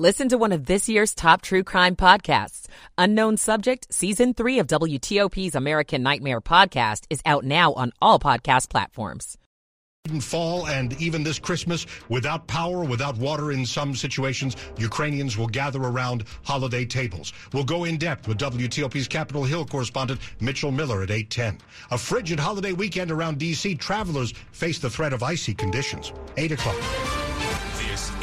Listen to one of this year's top true crime podcasts. Unknown Subject, Season 3 of WTOP's American Nightmare podcast is out now on all podcast platforms. Fall and even this Christmas, without power, without water in some situations, Ukrainians will gather around holiday tables. We'll go in depth with WTOP's Capitol Hill correspondent Mitchell Miller at 810. A frigid holiday weekend around D.C. Travelers face the threat of icy conditions. 8 o'clock.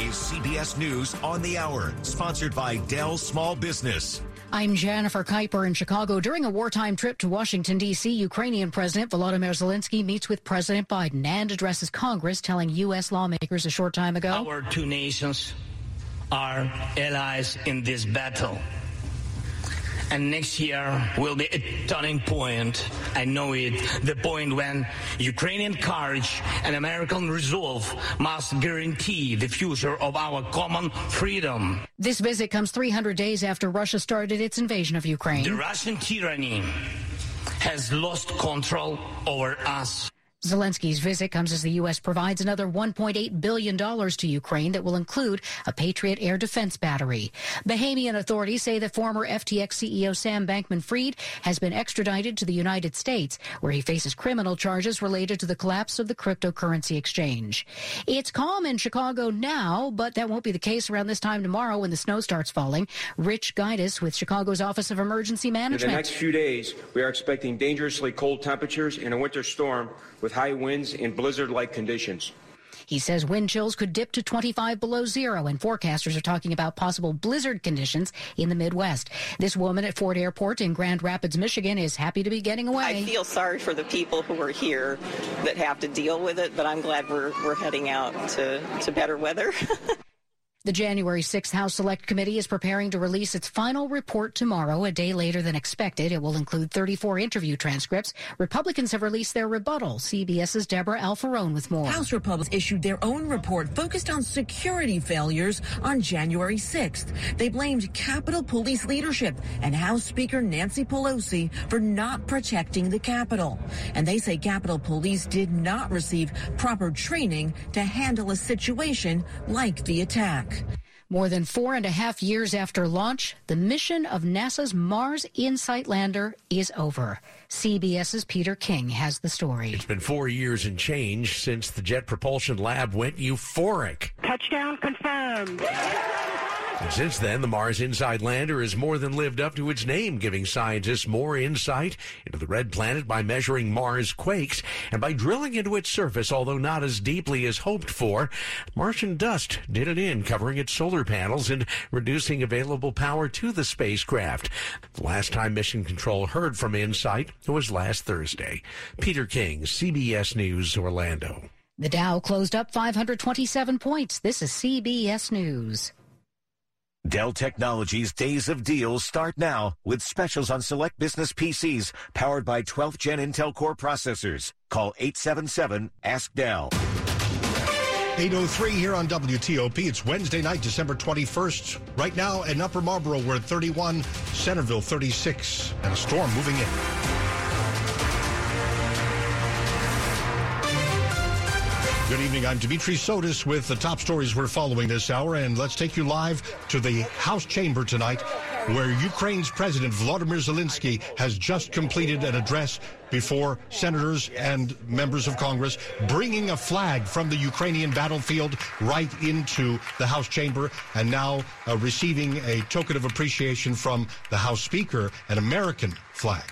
This is CBS News on the Hour, sponsored by Dell Small Business. I'm Jennifer Keiper in Chicago. During a wartime trip to Washington, D.C., Ukrainian President Volodymyr Zelensky meets with President Biden and addresses Congress, telling U.S. lawmakers a short time ago Our two nations are allies in this battle. And next year will be a turning point. I know it. The point when Ukrainian courage and American resolve must guarantee the future of our common freedom. This visit comes 300 days after Russia started its invasion of Ukraine. The Russian tyranny has lost control over us. Zelensky's visit comes as the U.S. provides another $1.8 billion to Ukraine that will include a Patriot air defense battery. Bahamian authorities say that former FTX CEO Sam Bankman Fried has been extradited to the United States, where he faces criminal charges related to the collapse of the cryptocurrency exchange. It's calm in Chicago now, but that won't be the case around this time tomorrow when the snow starts falling. Rich Guidice with Chicago's Office of Emergency Management. In the next few days, we are expecting dangerously cold temperatures and a winter storm with high winds and blizzard-like conditions. He says wind chills could dip to 25 below zero, and forecasters are talking about possible blizzard conditions in the Midwest. This woman at Ford Airport in Grand Rapids, Michigan, is happy to be getting away. I feel sorry for the people who are here that have to deal with it, but I'm glad we're, we're heading out to, to better weather. The January 6th House Select Committee is preparing to release its final report tomorrow, a day later than expected. It will include 34 interview transcripts. Republicans have released their rebuttal. CBS's Deborah Alfarone with more. House Republicans issued their own report focused on security failures on January 6th. They blamed Capitol Police leadership and House Speaker Nancy Pelosi for not protecting the Capitol. And they say Capitol Police did not receive proper training to handle a situation like the attack. More than four and a half years after launch, the mission of NASA's Mars InSight lander is over. CBS's Peter King has the story. It's been four years and change since the Jet Propulsion Lab went euphoric. Touchdown confirmed. Since then, the Mars InSight lander has more than lived up to its name, giving scientists more insight into the red planet by measuring Mars quakes and by drilling into its surface, although not as deeply as hoped for. Martian dust did it in, covering its solar panels and reducing available power to the spacecraft. The last time Mission Control heard from InSight was last Thursday. Peter King, CBS News, Orlando. The Dow closed up 527 points. This is CBS News. Dell Technologies Days of Deals start now with specials on select business PCs powered by 12th gen Intel Core processors. Call 877 Ask Dell. 803 here on WTOP. It's Wednesday night, December 21st. Right now in Upper Marlboro, we're at 31, Centreville 36, and a storm moving in. Good evening. I'm Dimitri Sotis with the top stories we're following this hour, and let's take you live to the House chamber tonight, where Ukraine's President Vladimir Zelensky has just completed an address before senators and members of Congress, bringing a flag from the Ukrainian battlefield right into the House chamber, and now uh, receiving a token of appreciation from the House Speaker, an American flag.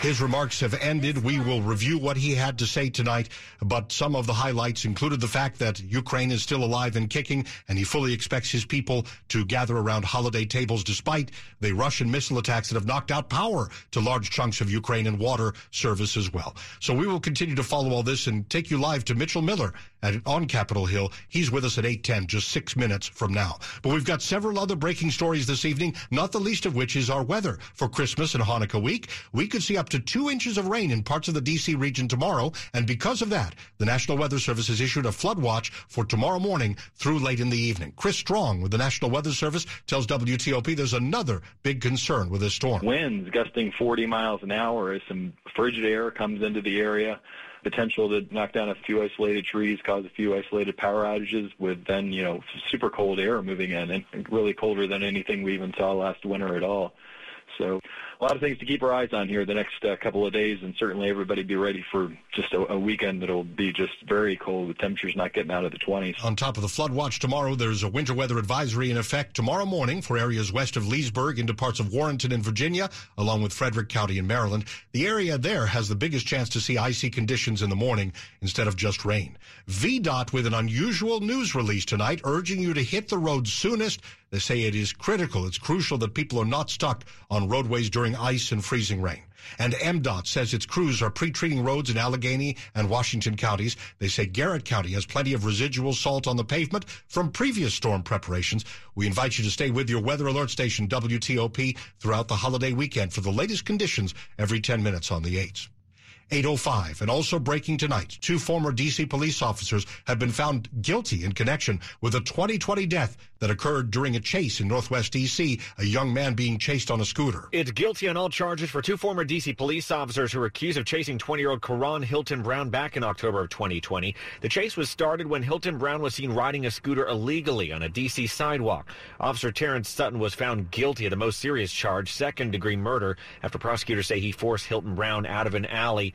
His remarks have ended. We will review what he had to say tonight, but some of the highlights included the fact that Ukraine is still alive and kicking, and he fully expects his people to gather around holiday tables despite the Russian missile attacks that have knocked out power to large chunks of Ukraine and water service as well. So we will continue to follow all this and take you live to Mitchell Miller at, on Capitol Hill. He's with us at 810, just six minutes from now. But we've got several other breaking stories this evening, not the least of which is our weather for Christmas and Hanukkah week. We could see up to two inches of rain in parts of the D.C. region tomorrow. And because of that, the National Weather Service has issued a flood watch for tomorrow morning through late in the evening. Chris Strong with the National Weather Service tells WTOP there's another big concern with this storm. Winds gusting 40 miles an hour as some frigid air comes into the area. potential to knock down a few isolated trees, cause a few isolated power outages with then, you know, super cold air moving in and really colder than anything we even saw last winter at all. So a lot of things to keep our eyes on here the next uh, couple of days, and certainly everybody be ready for just a, a weekend that'll be just very cold The temperatures not getting out of the 20s. On top of the flood watch tomorrow, there's a winter weather advisory in effect tomorrow morning for areas west of Leesburg into parts of Warrenton in Virginia, along with Frederick County in Maryland. The area there has the biggest chance to see icy conditions in the morning instead of just rain. VDOT with an unusual news release tonight, urging you to hit the road soonest. They say it is critical, it's crucial that people are not stuck on roadways during ice and freezing rain. And MDOT says its crews are pre-treating roads in Allegany and Washington counties. They say Garrett County has plenty of residual salt on the pavement from previous storm preparations. We invite you to stay with your weather alert station WTOP throughout the holiday weekend for the latest conditions every 10 minutes on the 8s. 805. And also breaking tonight, two former D.C. police officers have been found guilty in connection with a 2020 death that occurred during a chase in Northwest D.C., a young man being chased on a scooter. It's guilty on all charges for two former D.C. police officers who were accused of chasing 20-year-old Karon Hylton Brown back in October of 2020. The chase was started when Hylton Brown was seen riding a scooter illegally on a D.C. sidewalk. Officer Terrence Sutton was found guilty of the most serious charge, second-degree murder, after prosecutors say he forced Hylton Brown out of an alley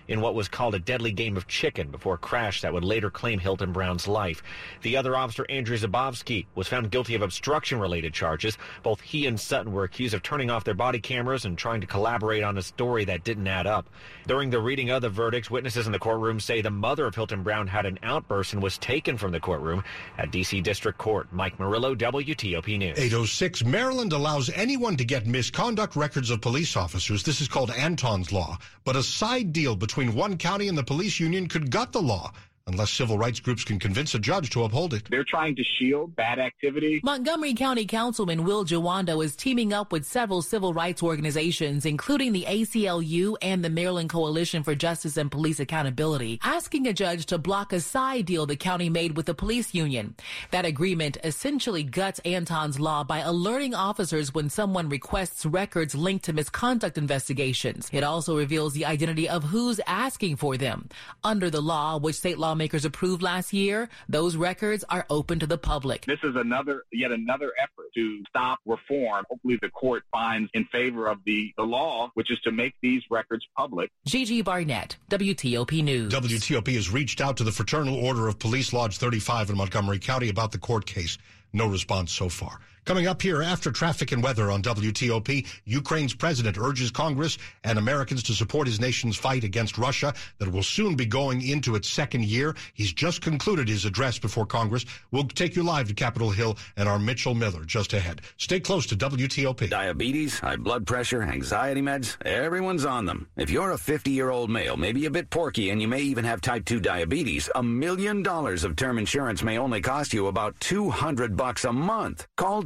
in what was called a deadly game of chicken before a crash that would later claim Hylton Brown's life. The other officer, Andrew Zabavsky, was found guilty of obstruction related charges. Both he and Sutton were accused of turning off their body cameras and trying to collaborate on a story that didn't add up. During the reading of the verdicts, witnesses in the courtroom say the mother of Hylton Brown had an outburst and was taken from the courtroom at D.C. District Court. Mike Murillo, WTOP News. 806. Maryland allows anyone to get misconduct records of police officers. This is called Anton's Law. But a side deal between one county and the police union could gut the law unless civil rights groups can convince a judge to uphold it. They're trying to shield bad activity. Montgomery County Councilman Will Jawando is teaming up with several civil rights organizations, including the ACLU and the Maryland Coalition for Justice and Police Accountability, asking a judge to block a side deal the county made with the police union. That agreement essentially guts Anton's law by alerting officers when someone requests records linked to misconduct investigations. It also reveals the identity of who's asking for them. Under the law, which state law lawmakers approved last year, those records are open to the public. This is another, yet another effort to stop reform. Hopefully the court finds in favor of the, the law, which is to make these records public. Gigi Barnett, WTOP News. WTOP has reached out to the Fraternal Order of Police Lodge 35 in Montgomery County about the court case. No response so far. Coming up here after traffic and weather on WTOP, Ukraine's president urges Congress and Americans to support his nation's fight against Russia that will soon be going into its second year. He's just concluded his address before Congress. We'll take you live to Capitol Hill and our Mitchell Miller just ahead. Stay close to WTOP. Diabetes, high blood pressure, anxiety meds, everyone's on them. If you're a 50-year-old male, maybe a bit porky, and you may even have type 2 diabetes, a million dollars of term insurance may only cost you about 200 bucks a month. Call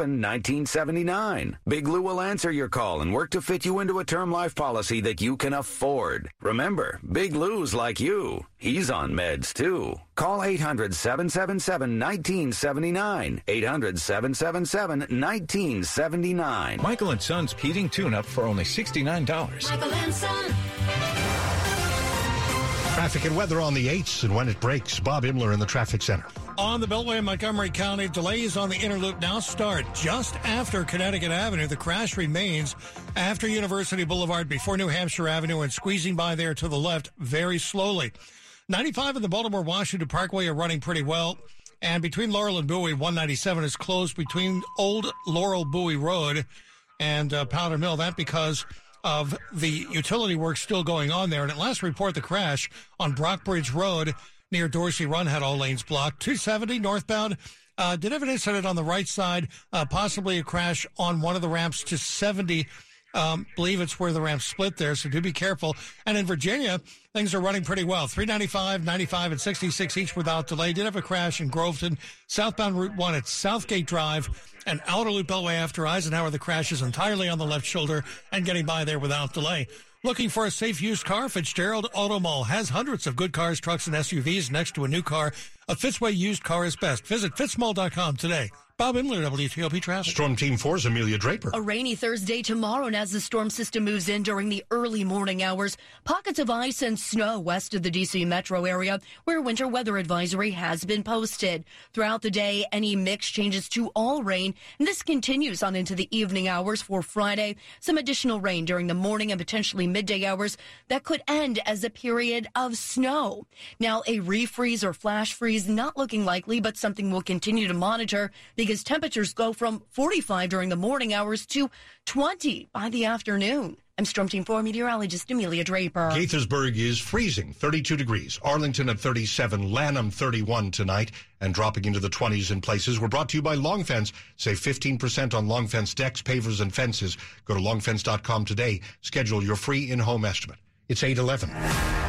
1979. Big Lou will answer your call and work to fit you into a term life policy that you can afford. Remember, Big Lou's like you. He's on meds too. Call 800 777 1979. 800 777 1979. Michael and Son's heating tune up for only $69. Michael and Son. Traffic and weather on the 8s and when it breaks. Bob Imler in the traffic center. On the Beltway in Montgomery County, delays on the inner loop now start just after Connecticut Avenue. The crash remains after University Boulevard before New Hampshire Avenue and squeezing by there to the left very slowly. 95 and the Baltimore Washington Parkway are running pretty well. And between Laurel and Bowie, 197 is closed between Old Laurel Bowie Road and uh, Powder Mill. That because of the utility work still going on there. And at last report, the crash on Brockbridge Road near Dorsey Run had all lanes blocked. 270 northbound. Uh, did have an incident on the right side, uh, possibly a crash on one of the ramps to 70 Um, believe it's where the ramp split there, so do be careful. And in Virginia, things are running pretty well. 395, 95, and 66 each without delay. Did have a crash in Groveton, southbound Route 1 at Southgate Drive and outer loop Beltway after Eisenhower. The crash is entirely on the left shoulder and getting by there without delay. Looking for a safe used car? Fitzgerald Auto Mall has hundreds of good cars, trucks, and SUVs next to a new car. A Fitzway used car is best. Visit fitzmall.com today. Bob Imler, WTOP Traffic. Storm Team 4's Amelia Draper. A rainy Thursday tomorrow, and as the storm system moves in during the early morning hours, pockets of ice and snow west of the D.C. metro area where winter weather advisory has been posted. Throughout the day, any mix changes to all rain, and this continues on into the evening hours for Friday. Some additional rain during the morning and potentially midday hours that could end as a period of snow. Now, a refreeze or flash freeze not looking likely, but something we'll continue to monitor. The because temperatures go from 45 during the morning hours to 20 by the afternoon. I'm Storm Team 4 meteorologist Amelia Draper. Gaithersburg is freezing, 32 degrees. Arlington at 37, Lanham 31 tonight, and dropping into the 20s in places. We're brought to you by Long Fence. Save 15% on Long Fence decks, pavers, and fences. Go to longfence.com today. Schedule your free in-home estimate. It's 811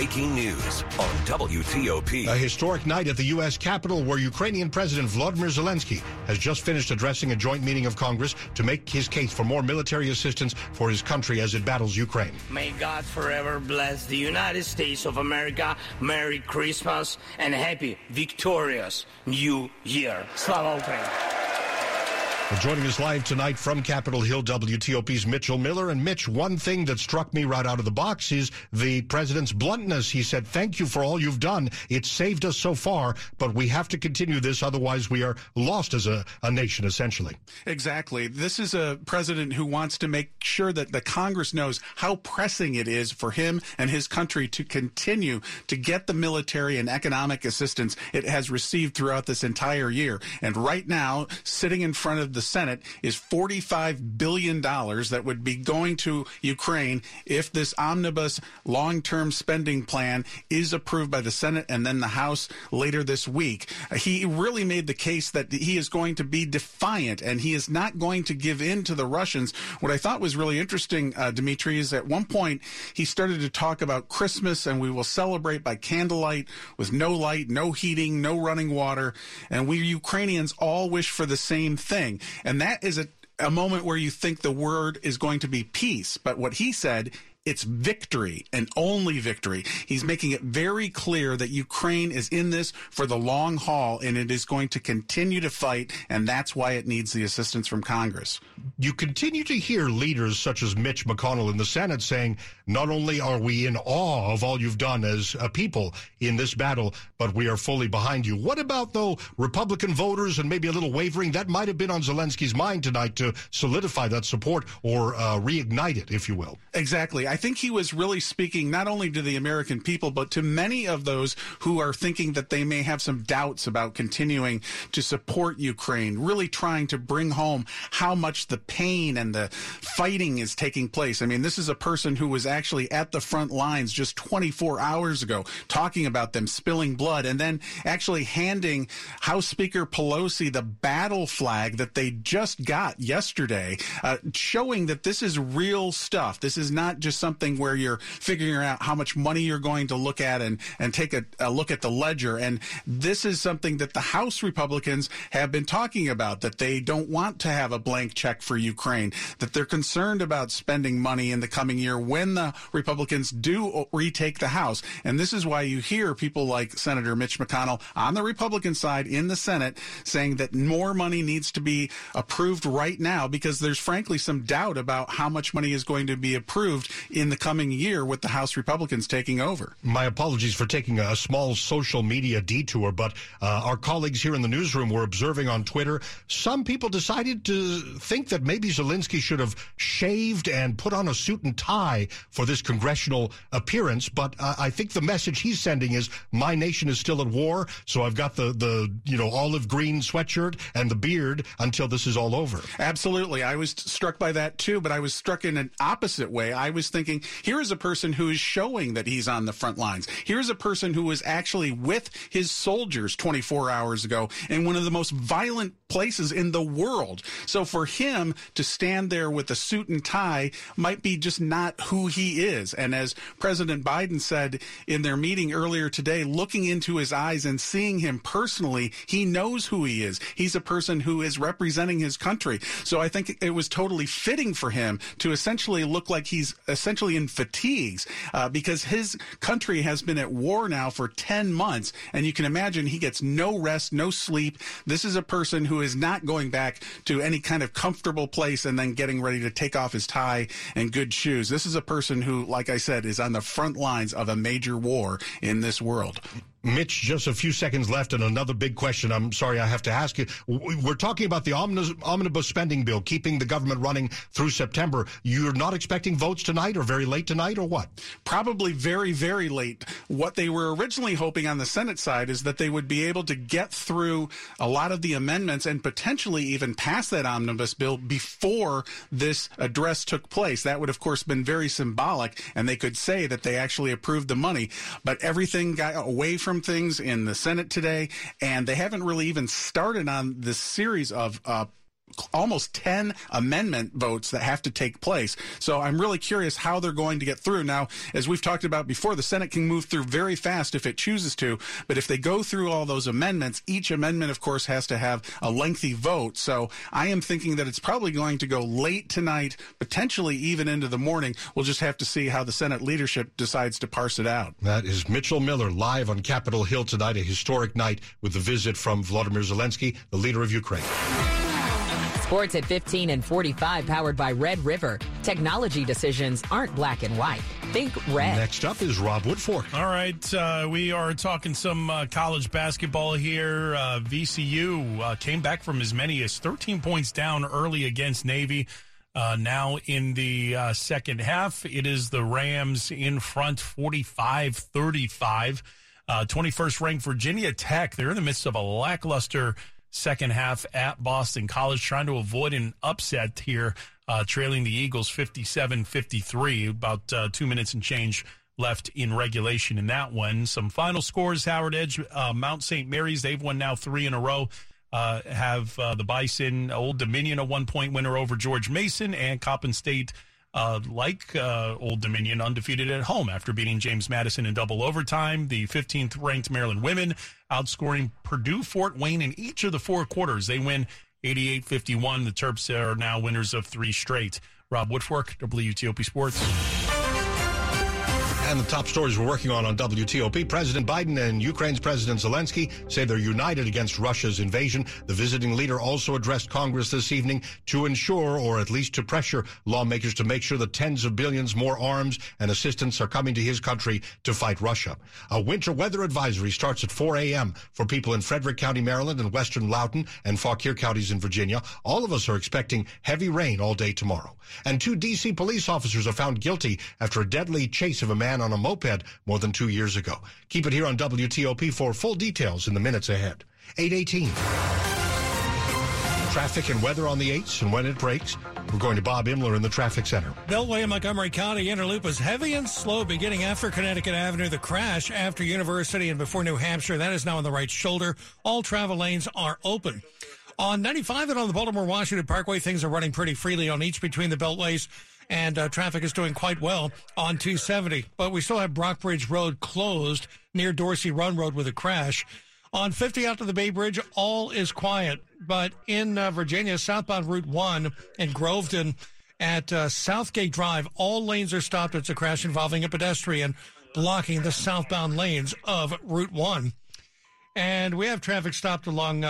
breaking news on WTOP. A historic night at the U.S. Capitol where Ukrainian President Vladimir Zelensky has just finished addressing a joint meeting of Congress to make his case for more military assistance for his country as it battles Ukraine. May God forever bless the United States of America. Merry Christmas and happy, victorious New Year. Slava Ukraine. Joining us live tonight from Capitol Hill, WTOP's Mitchell Miller. And Mitch, one thing that struck me right out of the box is the president's bluntness. He said, Thank you for all you've done. It's saved us so far, but we have to continue this. Otherwise, we are lost as a, a nation, essentially. Exactly. This is a president who wants to make sure that the Congress knows how pressing it is for him and his country to continue to get the military and economic assistance it has received throughout this entire year. And right now, sitting in front of the the Senate is $45 billion that would be going to Ukraine if this omnibus long term spending plan is approved by the Senate and then the House later this week. He really made the case that he is going to be defiant and he is not going to give in to the Russians. What I thought was really interesting, uh, Dimitri, is at one point he started to talk about Christmas and we will celebrate by candlelight with no light, no heating, no running water. And we Ukrainians all wish for the same thing. And that is a, a moment where you think the word is going to be peace. But what he said it's victory and only victory. He's making it very clear that Ukraine is in this for the long haul and it is going to continue to fight, and that's why it needs the assistance from Congress. You continue to hear leaders such as Mitch McConnell in the Senate saying, not only are we in awe of all you've done as a people in this battle, but we are fully behind you. What about, though, Republican voters and maybe a little wavering? That might have been on Zelensky's mind tonight to solidify that support or uh, reignite it, if you will. Exactly. I think he was really speaking not only to the American people, but to many of those who are thinking that they may have some doubts about continuing to support Ukraine, really trying to bring home how much the pain and the fighting is taking place. I mean, this is a person who was actually at the front lines just 24 hours ago talking about them spilling blood and then actually handing House Speaker Pelosi the battle flag that they just got yesterday, uh, showing that this is real stuff. This is not just something where you're figuring out how much money you're going to look at and, and take a, a look at the ledger. And this is something that the House Republicans have been talking about, that they don't want to have a blank check for Ukraine, that they're concerned about spending money in the coming year when the Republicans do retake the House. And this is why you hear people like Senator Mitch McConnell on the Republican side in the Senate saying that more money needs to be approved right now because there's frankly some doubt about how much money is going to be approved in the coming year with the House Republicans taking over. My apologies for taking a small social media detour, but uh, our colleagues here in the newsroom were observing on Twitter. Some people decided to think that maybe Zelensky should have shaved and put on a suit and tie for this congressional appearance. But uh, I think the message he's sending is my nation is still at war, so I've got the the you know olive green sweatshirt and the beard until this is all over. Absolutely, I was struck by that too, but I was struck in an opposite way. I was thinking thinking, here is a person who is showing that he's on the front lines. Here's a person who was actually with his soldiers 24 hours ago in one of the most violent places in the world. So for him to stand there with a suit and tie might be just not who he is. And as President Biden said in their meeting earlier today, looking into his eyes and seeing him personally, he knows who he is. He's a person who is representing his country. So I think it was totally fitting for him to essentially look like he's essentially in fatigues uh, because his country has been at war now for 10 months. And you can imagine he gets no rest, no sleep. This is a person who is not going back to any kind of comfortable place and then getting ready to take off his tie and good shoes. This is a person who, like I said, is on the front lines of a major war in this world. Mitch, just a few seconds left, and another big question. I'm sorry I have to ask you. We're talking about the omnibus spending bill, keeping the government running through September. You're not expecting votes tonight, or very late tonight, or what? Probably very, very late. What they were originally hoping on the Senate side is that they would be able to get through a lot of the amendments and potentially even pass that omnibus bill before this address took place. That would, of course, been very symbolic, and they could say that they actually approved the money. But everything got away from things in the Senate today, and they haven't really even started on this series of uh, almost 10 amendment votes that have to take place. So I'm really curious how they're going to get through. Now, as we've talked about before, the Senate can move through very fast if it chooses to, but if they go through all those amendments, each amendment, of course, has to have a lengthy vote. So I am thinking that it's probably going to go late tonight, potentially even into the morning. We'll just have to see how the Senate leadership decides to parse it out. That is Mitchell Miller live on Capitol Hill tonight, a historic night with the visit from Vladimir Zelensky, the leader of Ukraine. Sports at 15 and 45, powered by Red River. Technology decisions aren't black and white. Think red. Next up is Rob Woodfork. All right, uh, we are talking some uh, college basketball here. Uh, VCU uh, came back from as many as 13 points down early against Navy. Uh, now in the uh, second half, it is the Rams in front 45 35. 21st ranked Virginia Tech. They're in the midst of a lackluster second half at Boston College, trying to avoid an upset here, uh, trailing the Eagles 57 53, about uh, two minutes and change left in regulation in that one. Some final scores Howard Edge, uh, Mount St. Mary's, they've won now three in a row. Uh, have uh, the Bison, Old Dominion, a one point winner over George Mason, and Coppin State uh, like uh, Old Dominion, undefeated at home after beating James Madison in double overtime. The 15th ranked Maryland women outscoring Purdue Fort Wayne in each of the four quarters. They win 88 51. The Terps are now winners of three straight. Rob Woodfork, WTOP Sports. And the top stories we're working on on WTOP. President Biden and Ukraine's President Zelensky say they're united against Russia's invasion. The visiting leader also addressed Congress this evening to ensure, or at least to pressure lawmakers to make sure that tens of billions more arms and assistance are coming to his country to fight Russia. A winter weather advisory starts at 4 a.m. for people in Frederick County, Maryland, and western Loudoun and Fauquier counties in Virginia. All of us are expecting heavy rain all day tomorrow. And two D.C. police officers are found guilty after a deadly chase of a man on a moped more than two years ago. Keep it here on WTOP for full details in the minutes ahead. 818. Traffic and weather on the 8s and when it breaks. We're going to Bob Imler in the traffic center. Beltway in Montgomery County Interloop is heavy and slow beginning after Connecticut Avenue. The crash after University and before New Hampshire. That is now on the right shoulder. All travel lanes are open. On 95 and on the Baltimore Washington Parkway, things are running pretty freely on each between the beltways and uh, traffic is doing quite well on 270. But we still have Brockbridge Road closed near Dorsey Run Road with a crash. On 50 out to the Bay Bridge, all is quiet. But in uh, Virginia, southbound Route 1 in Groveton at uh, Southgate Drive, all lanes are stopped. It's a crash involving a pedestrian blocking the southbound lanes of Route 1. And we have traffic stopped along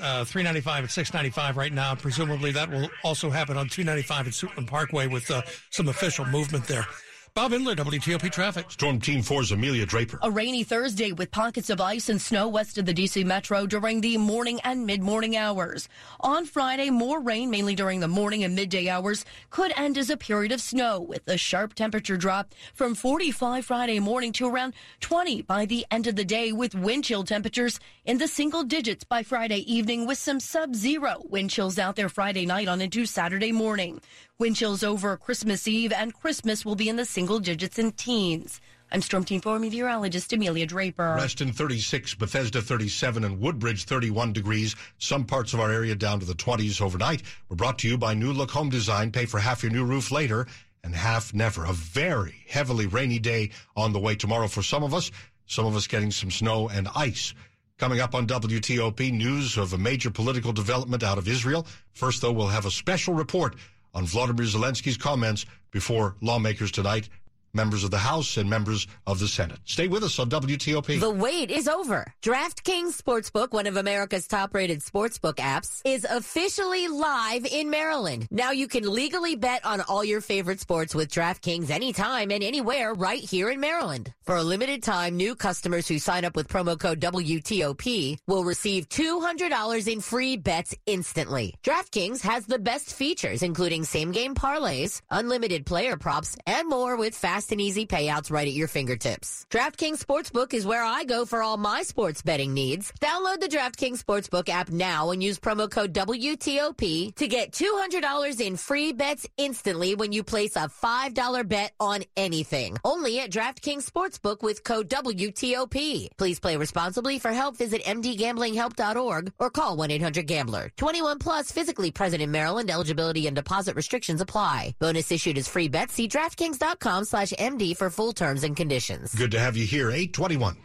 uh, uh, 395 and 695 right now. Presumably that will also happen on 295 at Suitland Parkway with uh, some official movement there. Bob Imler, WTOP Traffic. Storm Team 4's Amelia Draper. A rainy Thursday with pockets of ice and snow west of the DC metro during the morning and mid morning hours. On Friday, more rain, mainly during the morning and midday hours, could end as a period of snow with a sharp temperature drop from 45 Friday morning to around 20 by the end of the day with wind chill temperatures in the single digits by Friday evening with some sub zero wind chills out there Friday night on into Saturday morning. Wind chills over Christmas Eve and Christmas will be in the single digits and teens. I'm Storm Team 4 meteorologist Amelia Draper. Reston 36, Bethesda 37, and Woodbridge 31 degrees. Some parts of our area down to the 20s overnight. We're brought to you by New Look Home Design. Pay for half your new roof later and half never. A very heavily rainy day on the way tomorrow for some of us. Some of us getting some snow and ice. Coming up on WTOP, news of a major political development out of Israel. First, though, we'll have a special report on Vladimir Zelensky's comments before lawmakers tonight members of the House and members of the Senate. Stay with us on WTOP. The wait is over. DraftKings Sportsbook, one of America's top rated sportsbook apps, is officially live in Maryland. Now you can legally bet on all your favorite sports with DraftKings anytime and anywhere right here in Maryland. For a limited time, new customers who sign up with promo code WTOP will receive $200 in free bets instantly. DraftKings has the best features, including same game parlays, unlimited player props, and more with fast and easy payouts right at your fingertips. DraftKings Sportsbook is where I go for all my sports betting needs. Download the DraftKings Sportsbook app now and use promo code WTOP to get $200 in free bets instantly when you place a $5 bet on anything. Only at DraftKings Sportsbook with code WTOP. Please play responsibly. For help, visit mdgamblinghelp.org or call 1-800-GAMBLER. 21 plus, physically present in Maryland. Eligibility and deposit restrictions apply. Bonus issued as free bets. See DraftKings.com slash MD for full terms and conditions. Good to have you here. 821.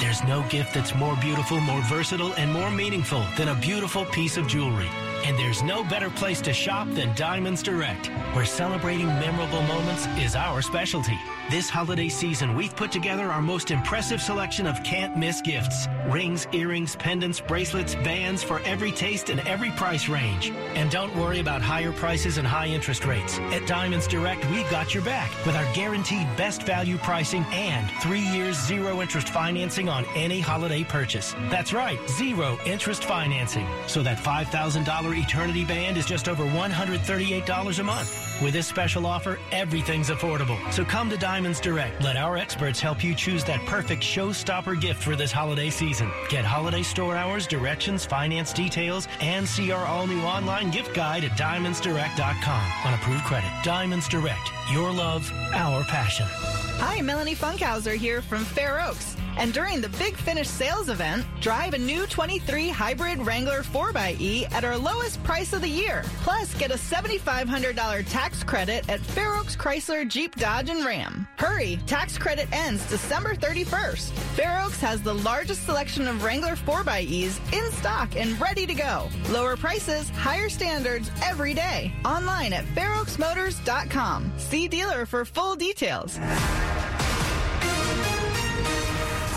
There's no gift that's more beautiful, more versatile, and more meaningful than a beautiful piece of jewelry. And there's no better place to shop than Diamonds Direct, where celebrating memorable moments is our specialty. This holiday season, we've put together our most impressive selection of can't miss gifts rings, earrings, pendants, bracelets, bands for every taste and every price range. And don't worry about higher prices and high interest rates. At Diamonds Direct, we've got your back with our guaranteed best value pricing and three years zero interest financing on any holiday purchase. That's right, zero interest financing. So that $5,000 Eternity Band is just over $138 a month. With this special offer, everything's affordable. So come to Diamonds Direct. Let our experts help you choose that perfect showstopper gift for this holiday season. Get holiday store hours, directions, finance details, and see our all new online gift guide at diamondsdirect.com on approved credit. Diamonds Direct. Your love, our passion. Hi, Melanie Funkhauser here from Fair Oaks. And during the Big Finish sales event, drive a new 23 hybrid Wrangler 4xE at our lowest price of the year. Plus, get a $7,500 tax credit at Fair Oaks Chrysler Jeep Dodge and Ram. Hurry, tax credit ends December 31st. Fair Oaks has the largest selection of Wrangler 4xEs in stock and ready to go. Lower prices, higher standards every day. Online at fairoaksmotors.com. See dealer for full details.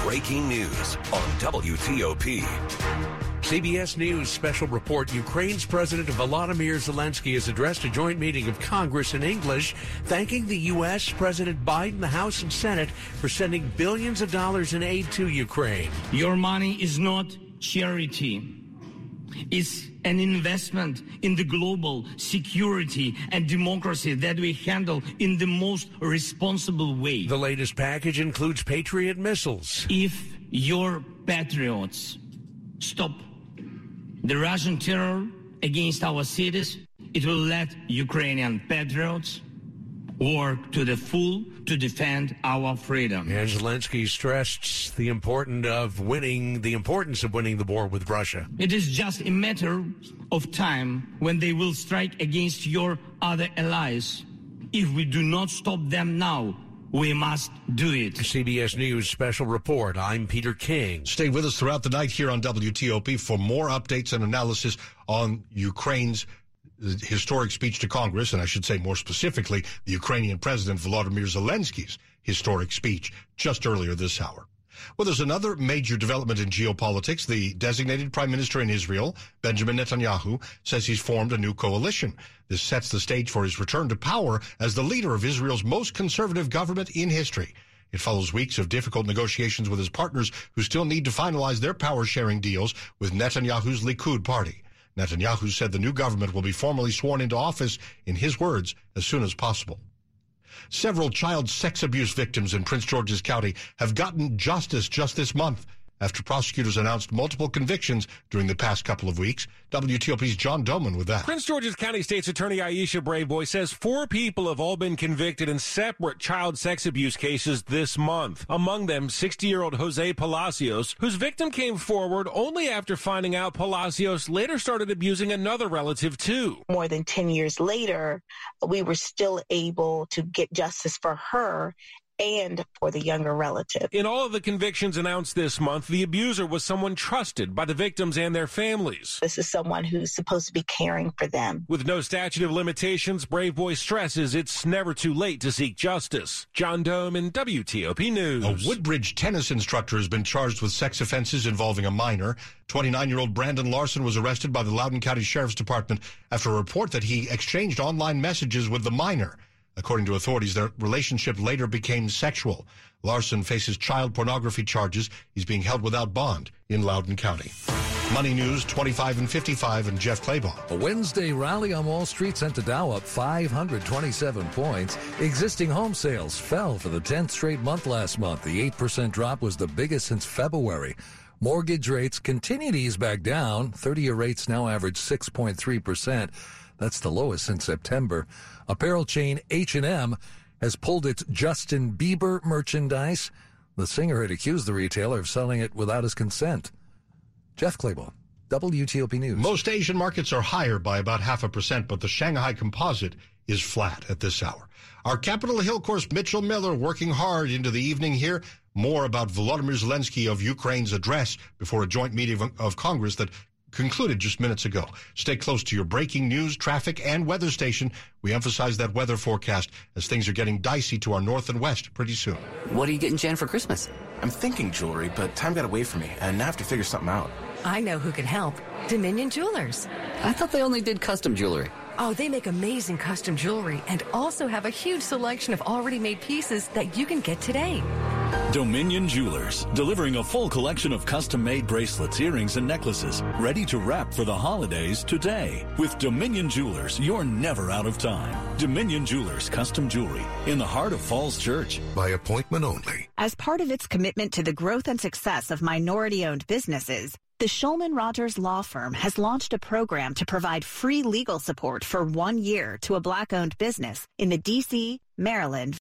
Breaking news on WTOP. CBS News special report Ukraine's President Volodymyr Zelensky has addressed a joint meeting of Congress in English, thanking the U.S., President Biden, the House, and Senate for sending billions of dollars in aid to Ukraine. Your money is not charity. It's an investment in the global security and democracy that we handle in the most responsible way. The latest package includes Patriot missiles. If your patriots stop the Russian terror against our cities, it will let Ukrainian patriots work to the full to defend our freedom. And Zelensky stressed the importance of winning the importance of winning the war with Russia. It is just a matter of time when they will strike against your other allies. If we do not stop them now, we must do it. CBS News special report. I'm Peter King. Stay with us throughout the night here on WTOP for more updates and analysis on Ukraine's historic speech to Congress, and I should say more specifically, the Ukrainian President Volodymyr Zelensky's historic speech just earlier this hour. Well, there's another major development in geopolitics. The designated prime minister in Israel, Benjamin Netanyahu, says he's formed a new coalition. This sets the stage for his return to power as the leader of Israel's most conservative government in history. It follows weeks of difficult negotiations with his partners who still need to finalize their power sharing deals with Netanyahu's Likud party. Netanyahu said the new government will be formally sworn into office, in his words, as soon as possible. Several child sex abuse victims in Prince George's County have gotten justice just this month after prosecutors announced multiple convictions during the past couple of weeks. WTOP's John Domen with that. Prince George's County State's Attorney Aisha Braveboy says four people have all been convicted in separate child sex abuse cases this month. Among them, 60 year old Jose Palacios, whose victim came forward only after finding out Palacios later started abusing another relative too. More than 10 years later, we were still able to get justice for her and for the younger relative. In all of the convictions announced this month, the abuser was someone trusted by the victims and their families. This is someone who's supposed to be caring for them. With no statute of limitations, Braveboy stresses it's never too late to seek justice. John Domen WTOP News. A Woodbridge tennis instructor has been charged with sex offenses involving a minor. 29 year old Brandon Larson was arrested by the Loudoun County Sheriff's Department after a report that he exchanged online messages with the minor. According to authorities, their relationship later became sexual. Larson faces child pornography charges. He's being held without bond in Loudoun County. Money News 25 and 55 and Jeff Clabaugh. A Wednesday rally on Wall Street sent the Dow up 527 points. Existing home sales fell for the 10th straight month last month. The 8% drop was the biggest since February. Mortgage rates continue to ease back down. 30 year rates now average 6.3%. That's the lowest since September. Apparel chain H&M has pulled its Justin Bieber merchandise. The singer had accused the retailer of selling it without his consent. Jeff Clabaugh, WTOP News. Most Asian markets are higher by about half a percent, but the Shanghai Composite is flat at this hour. Our Capitol Hill course, Mitchell Miller, working hard into the evening here. More about Volodymyr Zelensky of Ukraine's address before a joint meeting of Congress that concluded just minutes ago. Stay close to your breaking news, traffic, and weather station. We emphasize that weather forecast as things are getting dicey to our north and west pretty soon. What are you getting Jen for Christmas? I'm thinking jewelry, but time got away from me, and I have to figure something out. I know who can help. Dominion Jewelers. I thought they only did custom jewelry. Oh, they make amazing custom jewelry and also have a huge selection of already made pieces that you can get today. Dominion Jewelers, delivering a full collection of custom made bracelets, earrings, and necklaces, ready to wrap for the holidays today. With Dominion Jewelers, you're never out of time. Dominion Jewelers Custom Jewelry in the heart of Falls Church. By appointment only. As part of its commitment to the growth and success of minority owned businesses, the Shulman Rogers Law Firm has launched a program to provide free legal support for one year to a black owned business in the DC, Maryland,